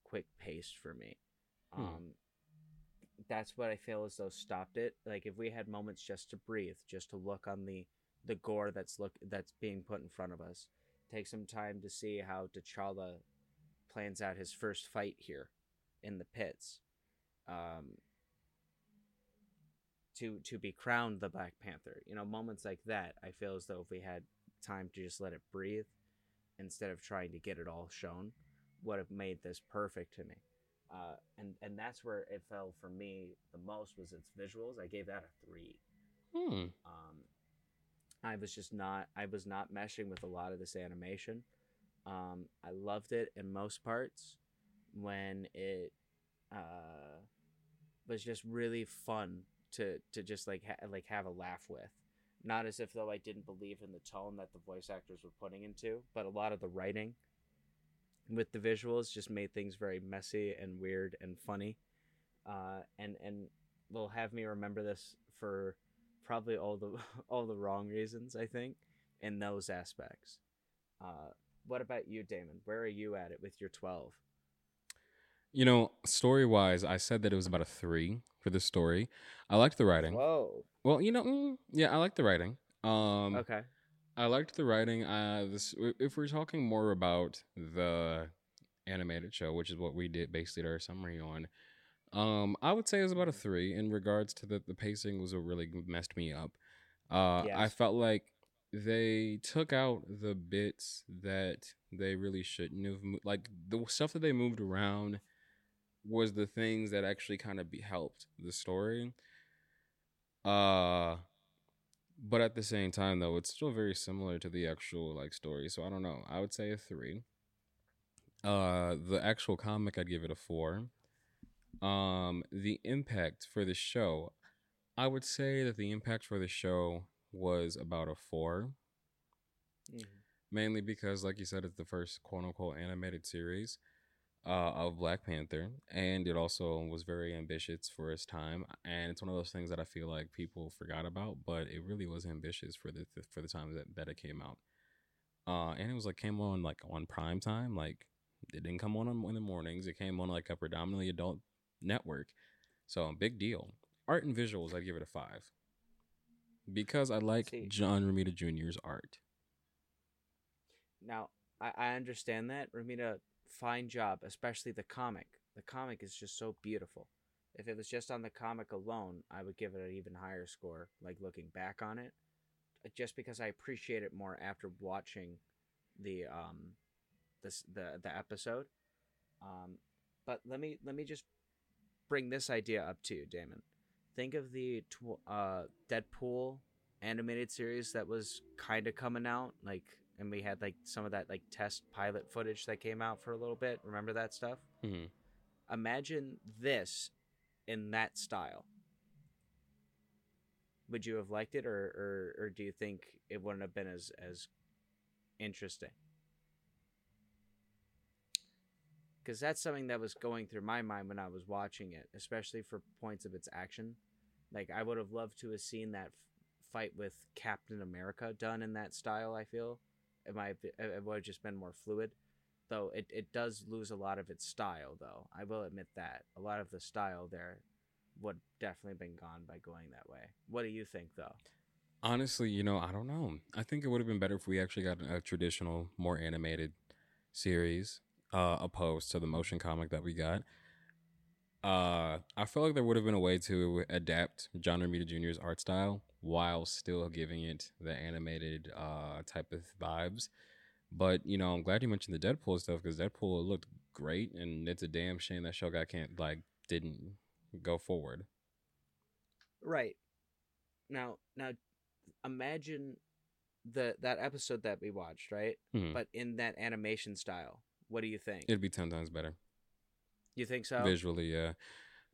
quick paced for me. Hmm. Um, that's what I feel as though stopped it. Like if we had moments just to breathe, just to look on the the gore that's look that's being put in front of us, take some time to see how T'Challa plans out his first fight here in the pits um, to to be crowned the Black Panther. You know, moments like that, I feel as though if we had time to just let it breathe instead of trying to get it all shown, would have made this perfect to me. Uh, and and that's where it fell for me the most was its visuals. I gave that a three. Hmm. Um, I was just not I was not meshing with a lot of this animation. Um, I loved it in most parts when it uh, was just really fun to to just like ha- like have a laugh with. Not as if though I didn't believe in the tone that the voice actors were putting into, but a lot of the writing with the visuals just made things very messy and weird and funny. Uh, and and will have me remember this for probably all the all the wrong reasons I think in those aspects. Uh, what about you, Damon? Where are you at it with your twelve? You know, story wise, I said that it was about a three for the story. I liked the writing. Whoa. Well, you know, mm, yeah, I liked the writing. Um, Okay. I liked the writing. Uh, this if we're talking more about the animated show, which is what we did basically our summary on. Um, I would say it was about a three in regards to the the pacing was what really messed me up. Uh, I felt like they took out the bits that they really shouldn't have. mo- Like the stuff that they moved around was the things that actually kind of be helped the story. Uh but at the same time though it's still very similar to the actual like story so i don't know i would say a three uh the actual comic i'd give it a four um the impact for the show. I would say that the impact for the show was about a four. Mhm. mainly because like you said it's the first quote-unquote animated series uh, of black panther and it also was very ambitious for its time and it's one of those things that i feel like people forgot about but it really was ambitious for the for the time that, that it came out. Uh and it was like came on like on prime time like it didn't come on in the mornings it came on like a predominantly adult network so big deal art and visuals i'd give it a five because i like See. john romita jr's art Now, I, I understand that. Romita, fine job, especially the comic. The comic is just so beautiful. If it was just on the comic alone, I would give it an even higher score, like looking back on it. uh, Just because I appreciate it more after watching the um this the the episode. Um but let me let me just bring this idea up to you, Damon. Think of the tw- uh Deadpool animated series that was kind of coming out like and we had like some of that like test pilot footage that came out for a little bit remember that stuff Mhm. imagine this in that style would you have liked it or or, or do you think it wouldn't have been as as interesting because that's something that was going through my mind when i was watching it especially for points of its action. Like i would have loved to have seen that f- fight with captain america done in that style i feel. It might it would have just been more fluid. Though it, it does lose a lot of its style though. I will admit that. A lot of the style there would definitely been gone by going that way. What do you think though? Honestly, you know, I don't know. I think it would have been better if we actually got a traditional, more animated series, uh, opposed to the motion comic that we got. Uh, I feel like there would have been a way to adapt John Romita Jr.'s art style while still giving it the animated uh, type of vibes. But you know, I'm glad you mentioned the Deadpool stuff because Deadpool looked great, and it's a damn shame that show got can't like didn't go forward. Right. Now, now, imagine the that episode that we watched, right? Mhm. But in that animation style, what do you think? It'd be ten times better. you think so? Visually, yeah.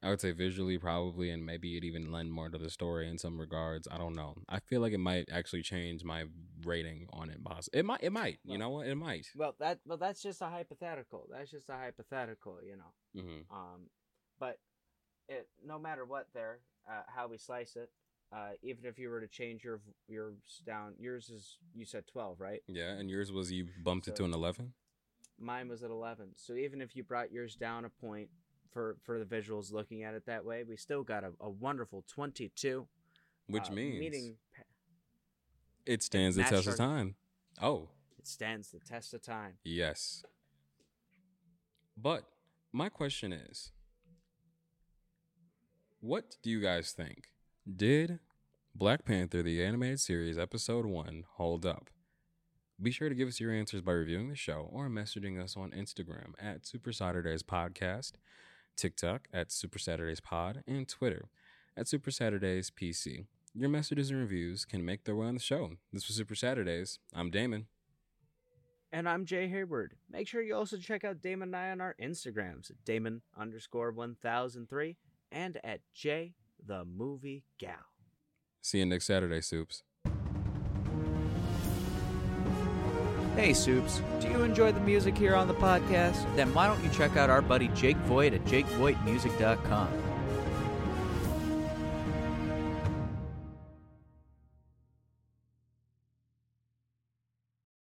I would say visually, probably, and maybe it even lend more to the story in some regards. I don't know. I feel like it might actually change my rating on it. Boss, it might. It might. you know what? It might. Well, that well, that's just a hypothetical. That's just a hypothetical, you know. hmm Um, but it no matter what, there, uh, how we slice it, uh, even if you were to change your yours down, yours is you said twelve, right? Yeah, and yours was you bumped it to an eleven. Mine was at eleven. So even if you brought yours down a point for for the visuals, looking at it that way, we still got a, a wonderful twenty-two. Which uh, means meaning it stands the test of time. Oh it stands the test of time. yes. But my question is what do you guys think? Did Black Panther, the animated series, episode one, hold up? Be sure to give us your answers by reviewing the show or messaging us on Instagram at Super Saturdays Podcast, TikTok at Super Saturdays Pod, and Twitter at Super Saturdays PC. Your messages and reviews can make their way on the show. This was Super Saturdays. I'm Damon. And I'm Jay Hayward. Make sure you also check out Damon and I on our Instagrams Damon underscore 1003 and at J the Movie Gal. See you next Saturday, Supes. Hey, Supes, do you enjoy the music here on the podcast? Then why don't you check out our buddy Jake Voigt at jakevoigtmusic.com?